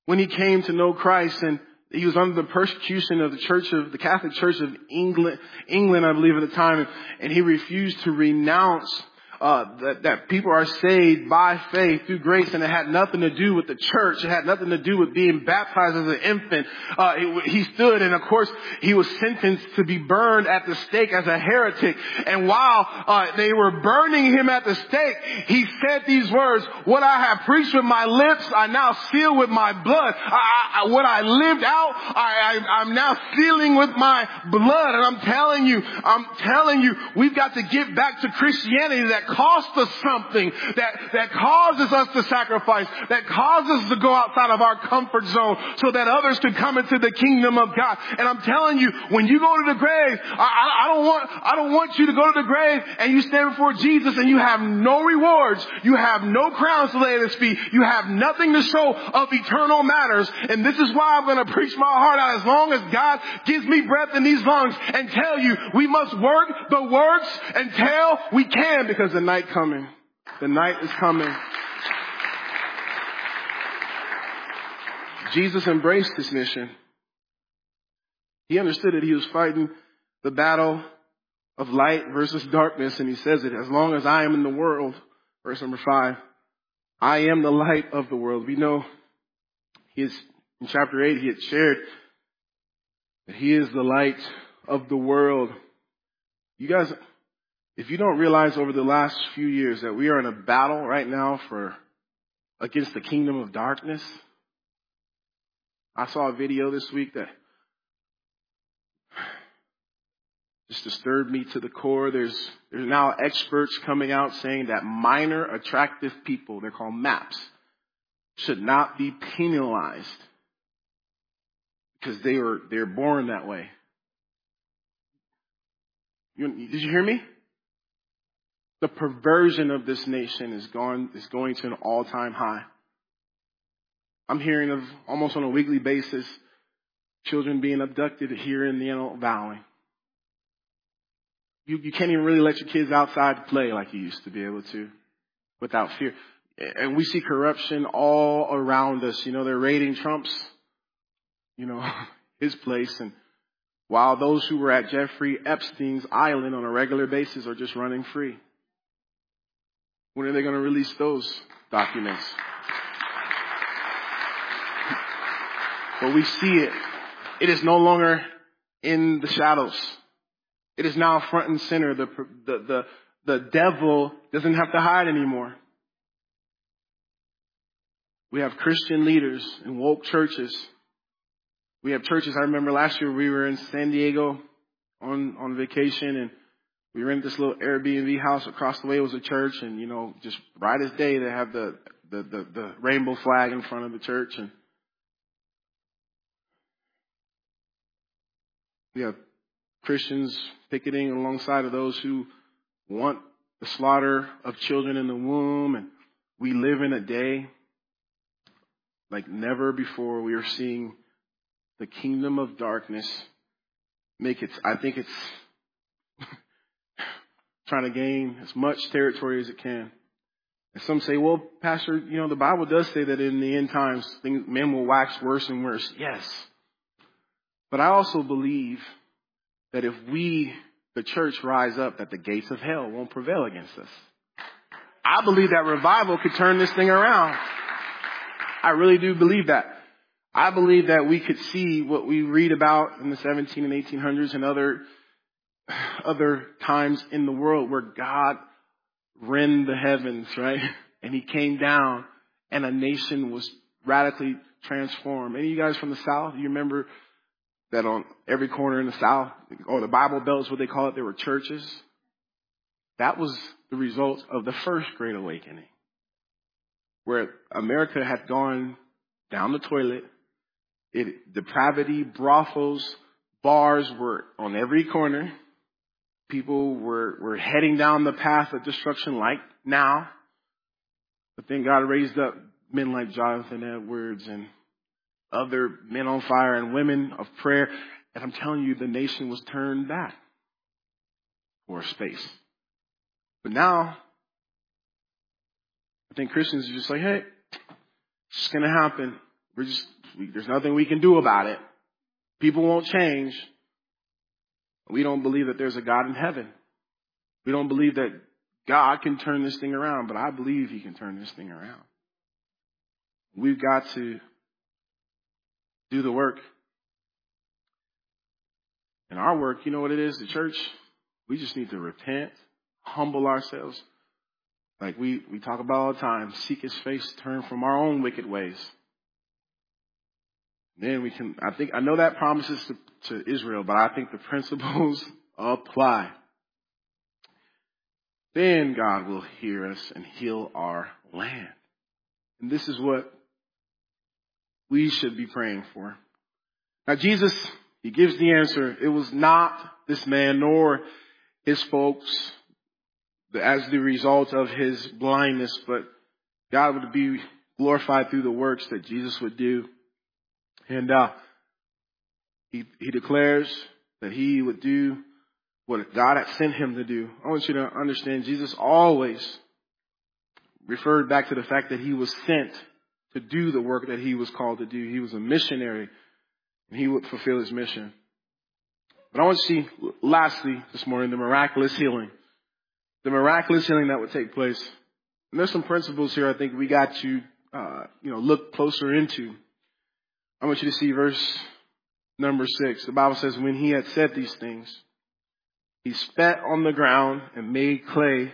when he came to know Christ and he was under the persecution of the church of the Catholic Church of England, England, I believe at the time, and he refused to renounce uh, that, that people are saved by faith through grace, and it had nothing to do with the church. It had nothing to do with being baptized as an infant. Uh, it, he stood, and of course, he was sentenced to be burned at the stake as a heretic. And while uh, they were burning him at the stake, he said these words: "What I have preached with my lips, I now seal with my blood. I, I, what I lived out, I, I'm now sealing with my blood." And I'm telling you, I'm telling you, we've got to get back to Christianity that costs us something, that, that causes us to sacrifice, that causes us to go outside of our comfort zone so that others can come into the kingdom of God. And I'm telling you, when you go to the grave, I, I don't want, I don't want you to go to the grave and you stand before Jesus and you have no rewards. You have no crowns to lay at his feet. You have nothing to show of eternal matters. And this is why I'm going to preach my heart out as long as God gives me breath in these lungs and tell you we must work the works until we can because the night coming. The night is coming. Jesus embraced this mission. He understood that he was fighting the battle of light versus darkness, and he says it, as long as I am in the world, verse number five, I am the light of the world. We know he is, in chapter eight, he had shared that he is the light of the world. You guys, if you don't realize over the last few years that we are in a battle right now for against the kingdom of darkness, I saw a video this week that just disturbed me to the core. There's there's now experts coming out saying that minor attractive people, they're called MAPS, should not be penalized because they were they're born that way. You, did you hear me? The perversion of this nation is going, is going to an all-time high. I'm hearing of almost on a weekly basis children being abducted here in the Antelope Valley. You, you can't even really let your kids outside to play like you used to be able to without fear. And we see corruption all around us. You know, they're raiding Trump's, you know, his place. And while those who were at Jeffrey Epstein's island on a regular basis are just running free. When are they going to release those documents? But we see it. It is no longer in the shadows. It is now front and center. The, the, the, the devil doesn't have to hide anymore. We have Christian leaders in woke churches. We have churches. I remember last year we were in San Diego on, on vacation and we rented this little Airbnb house across the way. It was a church and, you know, just bright as day they have the, the, the, the rainbow flag in front of the church and we have Christians picketing alongside of those who want the slaughter of children in the womb and we live in a day like never before. We are seeing the kingdom of darkness make its I think it's trying to gain as much territory as it can. And some say, well, Pastor, you know, the Bible does say that in the end times, things, men will wax worse and worse. Yes. But I also believe that if we, the church, rise up, that the gates of hell won't prevail against us. I believe that revival could turn this thing around. I really do believe that. I believe that we could see what we read about in the 17 and 1800s and other other times in the world where God rend the heavens, right? And he came down and a nation was radically transformed. Any of you guys from the South, you remember that on every corner in the South, or the Bible Belt is what they call it, there were churches? That was the result of the first Great Awakening, where America had gone down the toilet, it, depravity, brothels, bars were on every corner. People were, were heading down the path of destruction like now. But then God raised up men like Jonathan Edwards and other men on fire and women of prayer. And I'm telling you, the nation was turned back for a space. But now, I think Christians are just like, hey, it's just gonna happen. We're just, there's nothing we can do about it. People won't change. We don't believe that there's a God in heaven. We don't believe that God can turn this thing around, but I believe He can turn this thing around. We've got to do the work. And our work, you know what it is, the church? We just need to repent, humble ourselves. Like we, we talk about all the time, seek his face, turn from our own wicked ways. Then we can, I think, I know that promises to, to Israel, but I think the principles apply. Then God will hear us and heal our land. And this is what we should be praying for. Now Jesus, he gives the answer. It was not this man nor his folks as the result of his blindness, but God would be glorified through the works that Jesus would do. And uh, he, he declares that he would do what God had sent him to do. I want you to understand Jesus always referred back to the fact that he was sent to do the work that he was called to do. He was a missionary and he would fulfill his mission. But I want to see, lastly, this morning, the miraculous healing. The miraculous healing that would take place. And there's some principles here I think we got to, uh, you know, look closer into. I want you to see verse number six. The Bible says, when he had said these things, he spat on the ground and made clay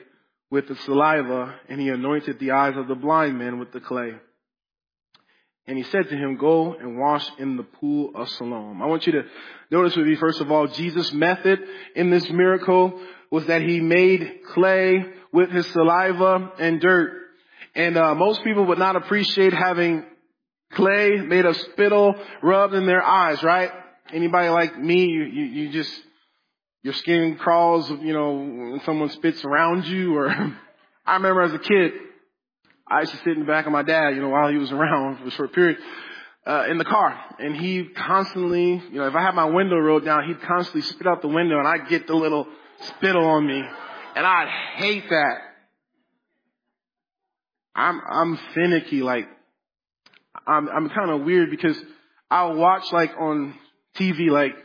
with the saliva, and he anointed the eyes of the blind man with the clay. And he said to him, go and wash in the pool of Siloam. I want you to notice with me, first of all, Jesus' method in this miracle was that he made clay with his saliva and dirt. And uh, most people would not appreciate having clay made of spittle rubbed in their eyes, right? Anybody like me, you, you, you just, your skin crawls, you know, when someone spits around you or, I remember as a kid, I used to sit in the back of my dad, you know, while he was around for a short period, uh, in the car. And he constantly, you know, if I had my window rolled down, he'd constantly spit out the window and I'd get the little spittle on me. And I'd hate that. I'm, I'm finicky, like, I'm, I'm kind of weird because I'll watch like on TV, like,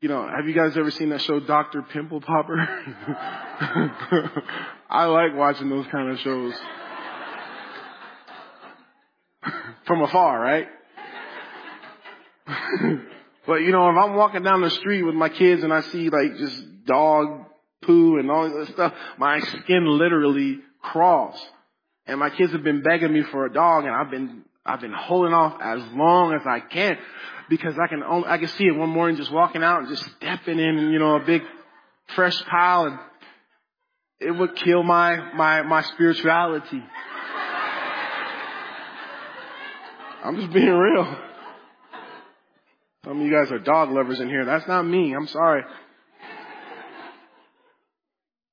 you know, have you guys ever seen that show, Dr. Pimple Popper? I like watching those kind of shows. from afar, right? but you know, if I'm walking down the street with my kids and I see like just dog poo and all this stuff, my skin literally crawls. And my kids have been begging me for a dog and I've been, I've been holding off as long as I can because I can only, I can see it one morning just walking out and just stepping in, you know, a big fresh pile and it would kill my, my, my spirituality. I'm just being real. Some of you guys are dog lovers in here. That's not me. I'm sorry.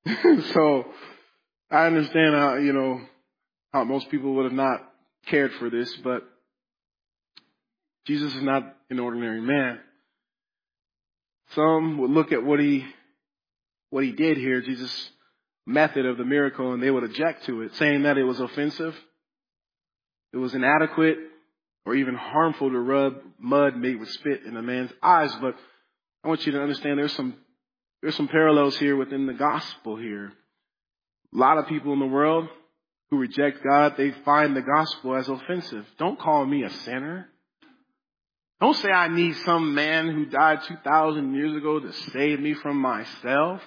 so I understand how, you know, how most people would have not cared for this, but Jesus is not an ordinary man. Some would look at what he, what he did here, Jesus' method of the miracle, and they would object to it, saying that it was offensive, it was inadequate, or even harmful to rub mud made with spit in a man's eyes. But I want you to understand there's some, there's some parallels here within the gospel here. A lot of people in the world who reject God, they find the gospel as offensive. Don't call me a sinner. Don't say I need some man who died 2,000 years ago to save me from myself.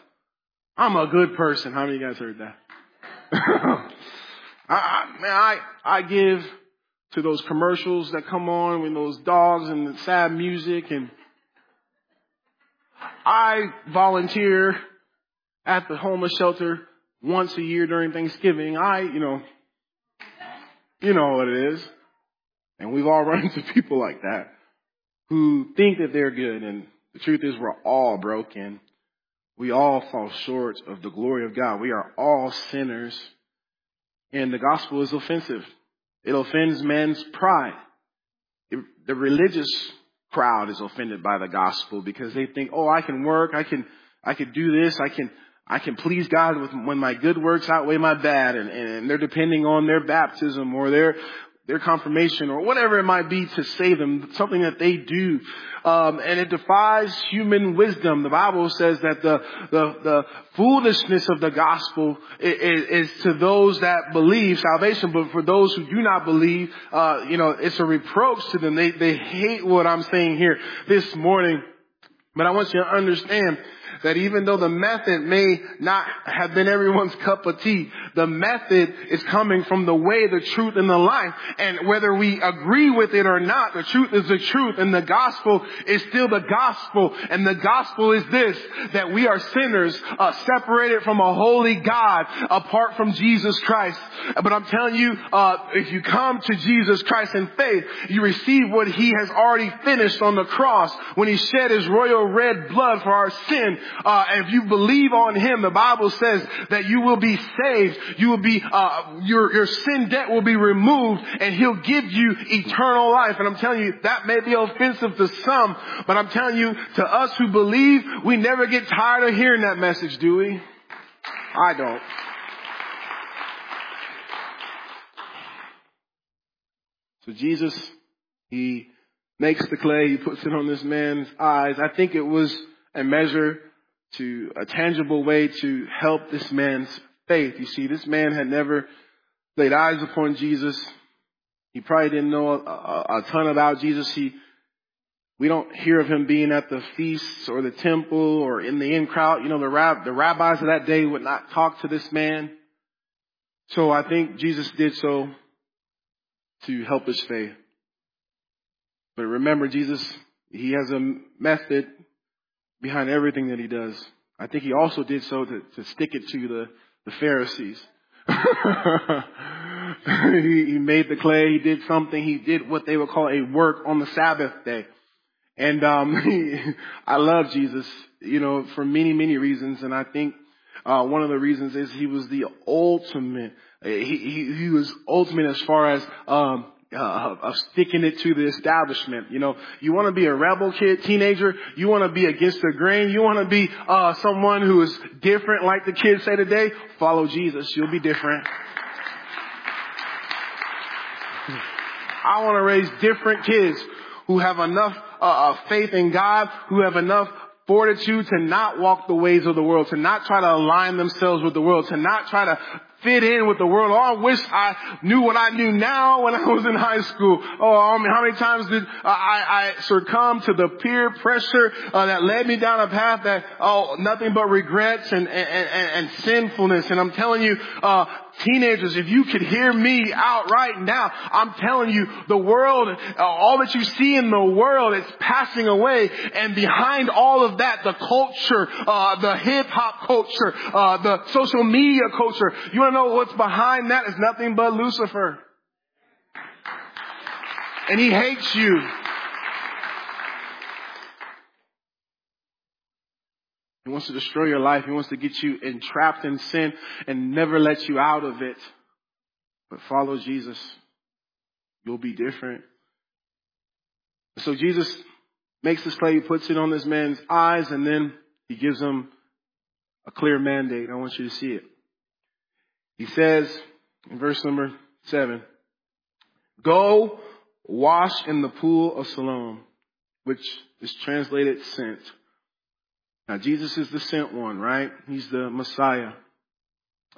I'm a good person. How many of you guys heard that? I, man, I, I give to those commercials that come on with those dogs and the sad music and I volunteer at the homeless shelter once a year during Thanksgiving. I, you know, you know what it is. And we've all run into people like that who think that they're good and The truth is we're all broken. We all fall short of the glory of God. We are all sinners. And the gospel is offensive. It offends man's pride. the religious crowd is offended by the gospel because they think, oh, I can work, I can, I can do this, I can, I can please God with when my good works outweigh my bad, and, and they're depending on their baptism or their their confirmation or whatever it might be to save them, something that they do. Um, and it defies human wisdom. The Bible says that the, the, the foolishness of the gospel is, is, to those that believe salvation, but for those who do not believe, uh, you know, it's a reproach to them. They, they hate what I'm saying here this morning. But I want you to understand that even though the method may not have been everyone's cup of tea, the method is coming from the way, the truth, and the life. And whether we agree with it or not, the truth is the truth, and the gospel is still the gospel. And the gospel is this, that we are sinners, uh, separated from a holy God, apart from Jesus Christ. But I'm telling you, uh, if you come to Jesus Christ in faith, you receive what He has already finished on the cross when He shed His royal red blood for our sin. Uh, if you believe on Him, the Bible says that you will be saved. You will be, uh, your, your sin debt will be removed and He'll give you eternal life. And I'm telling you, that may be offensive to some, but I'm telling you, to us who believe, we never get tired of hearing that message, do we? I don't. So Jesus, He makes the clay, he puts it on this man's eyes. I think it was a measure to a tangible way to help this man's faith. You see, this man had never laid eyes upon Jesus. He probably didn't know a, a, a ton about Jesus. He, we don't hear of him being at the feasts or the temple or in the in crowd. You know, the, rab, the rabbis of that day would not talk to this man. So I think Jesus did so to help his faith. But remember, Jesus, he has a method behind everything that he does. I think he also did so to, to stick it to the, the Pharisees. he, he made the clay, he did something, he did what they would call a work on the Sabbath day. And um, he, I love Jesus, you know, for many, many reasons. And I think uh, one of the reasons is he was the ultimate. He, he, he was ultimate as far as um, uh, of sticking it to the establishment. You know, you want to be a rebel kid, teenager. You want to be against the grain. You want to be uh, someone who is different, like the kids say today. Follow Jesus. You'll be different. I want to raise different kids who have enough uh, faith in God, who have enough fortitude to not walk the ways of the world, to not try to align themselves with the world, to not try to fit in with the world. Oh, I wish I knew what I knew now when I was in high school. Oh, I mean, how many times did I, I succumb to the peer pressure uh, that led me down a path that, oh, nothing but regrets and, and, and, and sinfulness. And I'm telling you, uh, teenagers, if you could hear me out right now, I'm telling you, the world, uh, all that you see in the world is passing away. And behind all of that, the culture, uh, the hip hop culture, uh, the social media culture, you want to know what's behind that is nothing but Lucifer. And he hates you. He wants to destroy your life. He wants to get you entrapped in sin and never let you out of it. But follow Jesus. You'll be different. So Jesus makes this clay, puts it on this man's eyes, and then he gives him a clear mandate. I want you to see it. He says in verse number seven, go wash in the pool of Siloam, which is translated sent. Now Jesus is the sent one, right? He's the Messiah.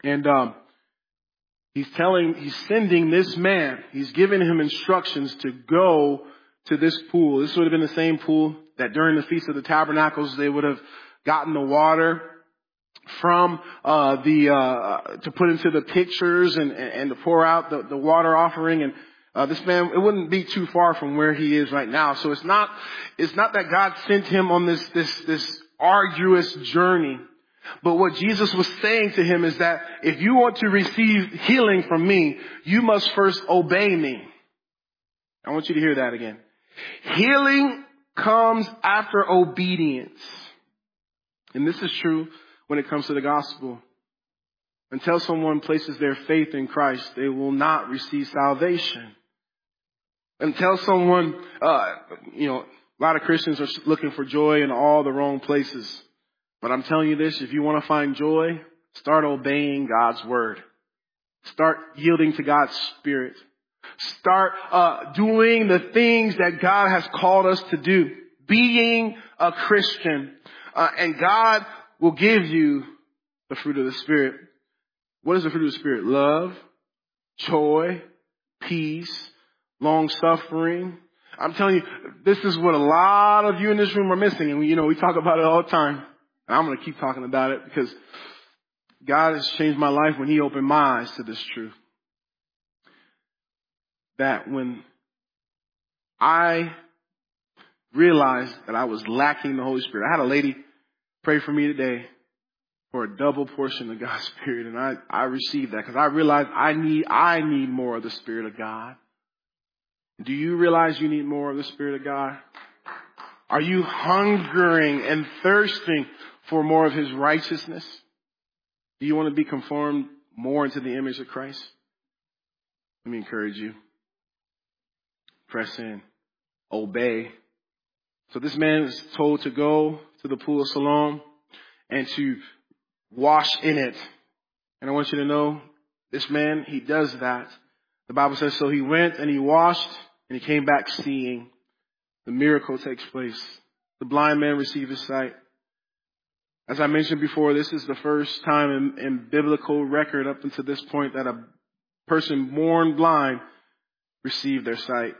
And um, he's telling, he's sending this man, he's giving him instructions to go to this pool. This would have been the same pool that during the Feast of the Tabernacles they would have gotten the water from uh, the uh, to put into the pitchers and, and to pour out the, the water offering and uh, this man it wouldn't be too far from where he is right now so it's not it's not that God sent him on this this this arduous journey. But what Jesus was saying to him is that if you want to receive healing from me, you must first obey me. I want you to hear that again. Healing comes after obedience. And this is true when it comes to the gospel. Until someone places their faith in Christ, they will not receive salvation. Until someone, uh, you know, a lot of Christians are looking for joy in all the wrong places. But I'm telling you this, if you want to find joy, start obeying God's word. Start yielding to God's spirit. Start uh, doing the things that God has called us to do. Being a Christian. Uh, and God will give you the fruit of the Spirit. What is the fruit of the Spirit? Love, joy, peace, long suffering. I'm telling you, this is what a lot of you in this room are missing. And we, you know, we talk about it all the time. And I'm going to keep talking about it because God has changed my life when He opened my eyes to this truth. That when I realized that I was lacking the Holy Spirit, I had a lady pray for me today for a double portion of God's Spirit, and I, I received that because I realized I need, I need more of the Spirit of God. Do you realize you need more of the Spirit of God? Are you hungering and thirsting for more of His righteousness? Do you want to be conformed more into the image of Christ? Let me encourage you. Press in. Obey. So this man is told to go to the pool of Siloam and to wash in it. And I want you to know, this man, he does that. The Bible says, so he went and he washed and he came back seeing. The miracle takes place. The blind man received his sight. As I mentioned before, this is the first time in, in biblical record up until this point that a person born blind received their sight.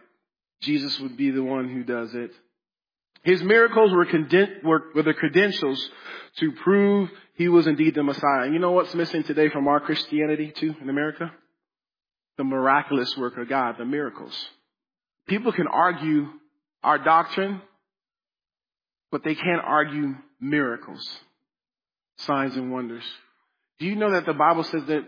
Jesus would be the one who does it. His miracles were, conden- were, were the credentials to prove he was indeed the Messiah. And you know what's missing today from our Christianity too in America? The miraculous work of God, the miracles. People can argue our doctrine, but they can't argue miracles, signs and wonders. Do you know that the Bible says that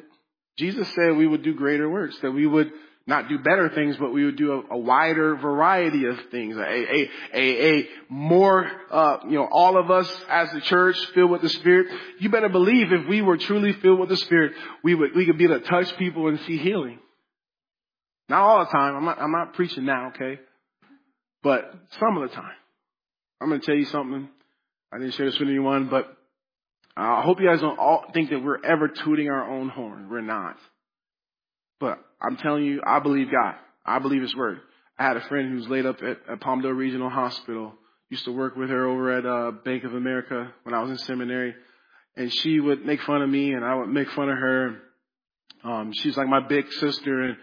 Jesus said we would do greater works, that we would not do better things, but we would do a, a wider variety of things, a, a, a, a more, uh, you know, all of us as the church filled with the Spirit. You better believe if we were truly filled with the Spirit, we would, we could be able to touch people and see healing. Not all the time. I'm not, I'm not preaching now, okay? But some of the time. I'm going to tell you something. I didn't share this with anyone, but I hope you guys don't all think that we're ever tooting our own horn. We're not. But I'm telling you, I believe God. I believe His word. I had a friend who's laid up at, at Palmdale Regional Hospital. Used to work with her over at uh, Bank of America when I was in seminary, and she would make fun of me, and I would make fun of her. Um, she's like my big sister, and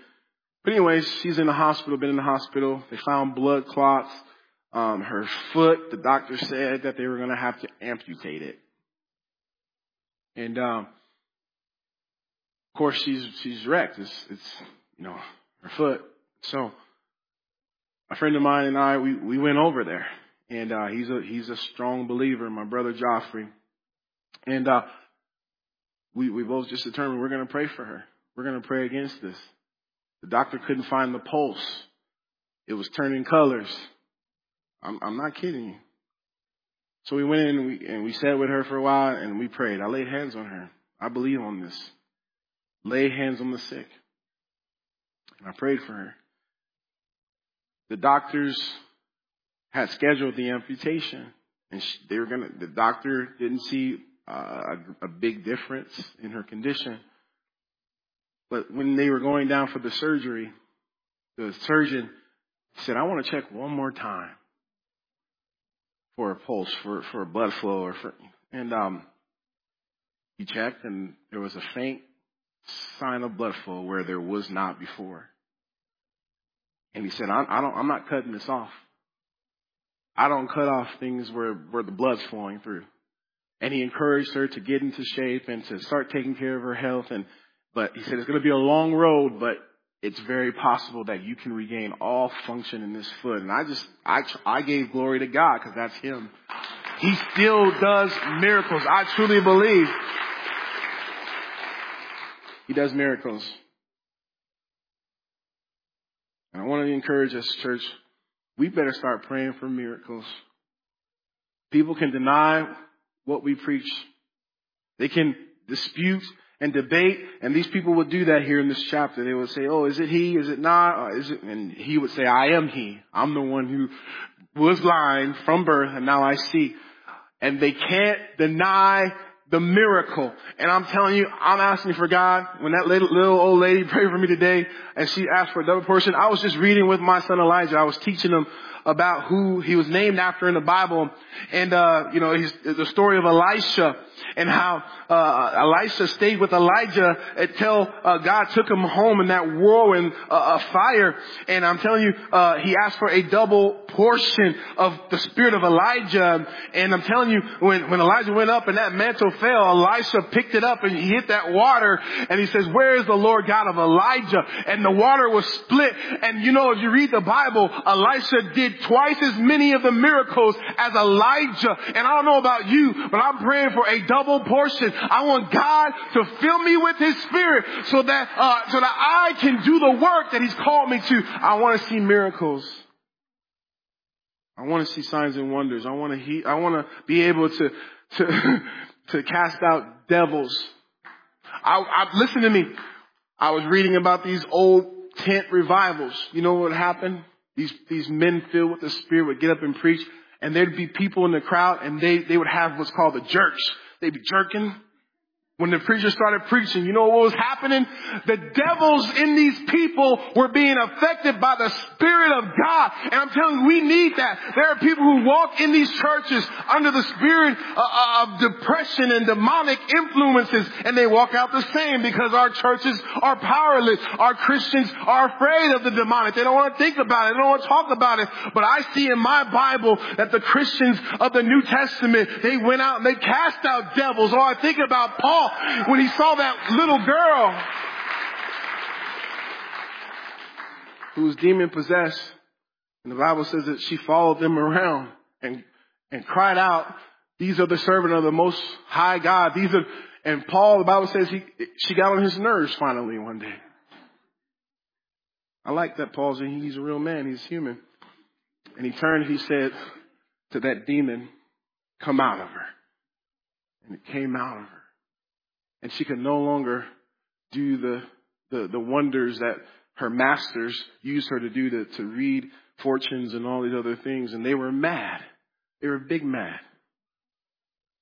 but anyways, she's in the hospital. Been in the hospital. They found blood clots. Um, her foot. The doctor said that they were going to have to amputate it, and um, of course, she's she's wrecked. It's it's you know her foot. So a friend of mine and I we we went over there, and uh, he's a he's a strong believer. My brother Joffrey, and uh, we we both just determined we're going to pray for her. We're going to pray against this. The doctor couldn't find the pulse. It was turning colors. I'm I'm not kidding you. So we went in and we, and we sat with her for a while and we prayed. I laid hands on her. I believe on this lay hands on the sick. And I prayed for her. The doctors had scheduled the amputation and she, they were gonna, the doctor didn't see uh, a, a big difference in her condition. But when they were going down for the surgery, the surgeon said, I want to check one more time for a pulse, for, for a blood flow or for, and, um, he checked and there was a faint sign of blood flow where there was not before. And he said, I, I don't, I'm not cutting this off. I don't cut off things where, where the blood's flowing through. And he encouraged her to get into shape and to start taking care of her health. And, but he said, it's going to be a long road, but it's very possible that you can regain all function in this foot. And I just, I, I gave glory to God because that's him. He still does miracles. I truly believe he does miracles. And I want to encourage us, church, we better start praying for miracles. People can deny what we preach. They can dispute and debate, and these people would do that here in this chapter. They would say, "Oh, is it he? Is it not? Is it?" And he would say, "I am he. I'm the one who was blind from birth, and now I see." And they can't deny the miracle. And I'm telling you, I'm asking for God. When that little, little old lady prayed for me today, and she asked for a double portion, I was just reading with my son Elijah. I was teaching him about who he was named after in the Bible, and uh, you know, the story of Elisha and how uh, Elisha stayed with Elijah until uh, God took him home in that whirlwind uh, of fire. And I'm telling you, uh, he asked for a double portion of the spirit of Elijah. And I'm telling you, when, when Elijah went up and that mantle fell, Elisha picked it up and he hit that water and he says, where is the Lord God of Elijah? And the water was split. And you know, if you read the Bible, Elisha did twice as many of the miracles as Elijah. And I don't know about you, but I'm praying for a double portion. I want God to fill me with His Spirit so that, uh, so that I can do the work that He's called me to. I want to see miracles. I want to see signs and wonders. I want to he, I want to be able to, to, to cast out devils. I, I, listen to me. I was reading about these old tent revivals. You know what happened? These, these men filled with the Spirit would get up and preach and there'd be people in the crowd and they, they would have what's called the jerks. They'd be jerking. When the preacher started preaching, you know what was happening? The devils in these people were being affected by the Spirit of God. And I'm telling you, we need that. There are people who walk in these churches under the spirit uh, uh, of depression and demonic influences, and they walk out the same because our churches are powerless. Our Christians are afraid of the demonic. They don't want to think about it. They don't want to talk about it. But I see in my Bible that the Christians of the New Testament, they went out and they cast out devils. Or I think about Paul when he saw that little girl who was demon possessed. And the Bible says that she followed them around and, and cried out, these are the servant of the most high God. These are, and Paul, the Bible says he, she got on his nerves finally one day. I like that Paul's, he's a real man. He's human. And he turned he said to that demon, come out of her. And it came out of her and she could no longer do the, the, the wonders that her masters used her to do to, to read fortunes and all these other things. And they were mad. They were big mad.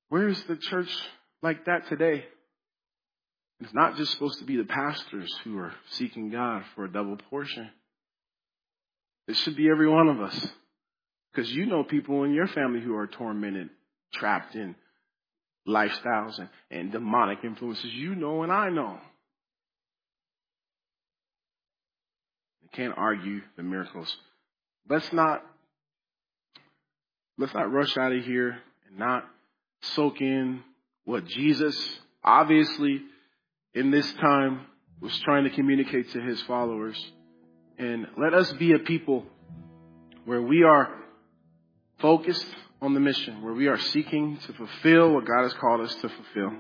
Where's the church like that today? It's not just supposed to be the pastors who are seeking God for a double portion. It should be every one of us. Because you know people in your family who are tormented, trapped in lifestyles and, and demonic influences you know and I know. You can't argue the miracles. Let's not let's not rush out of here and not soak in what Jesus obviously in this time was trying to communicate to his followers. And let us be a people where we are focused on the mission where we are seeking to fulfill what God has called us to fulfill.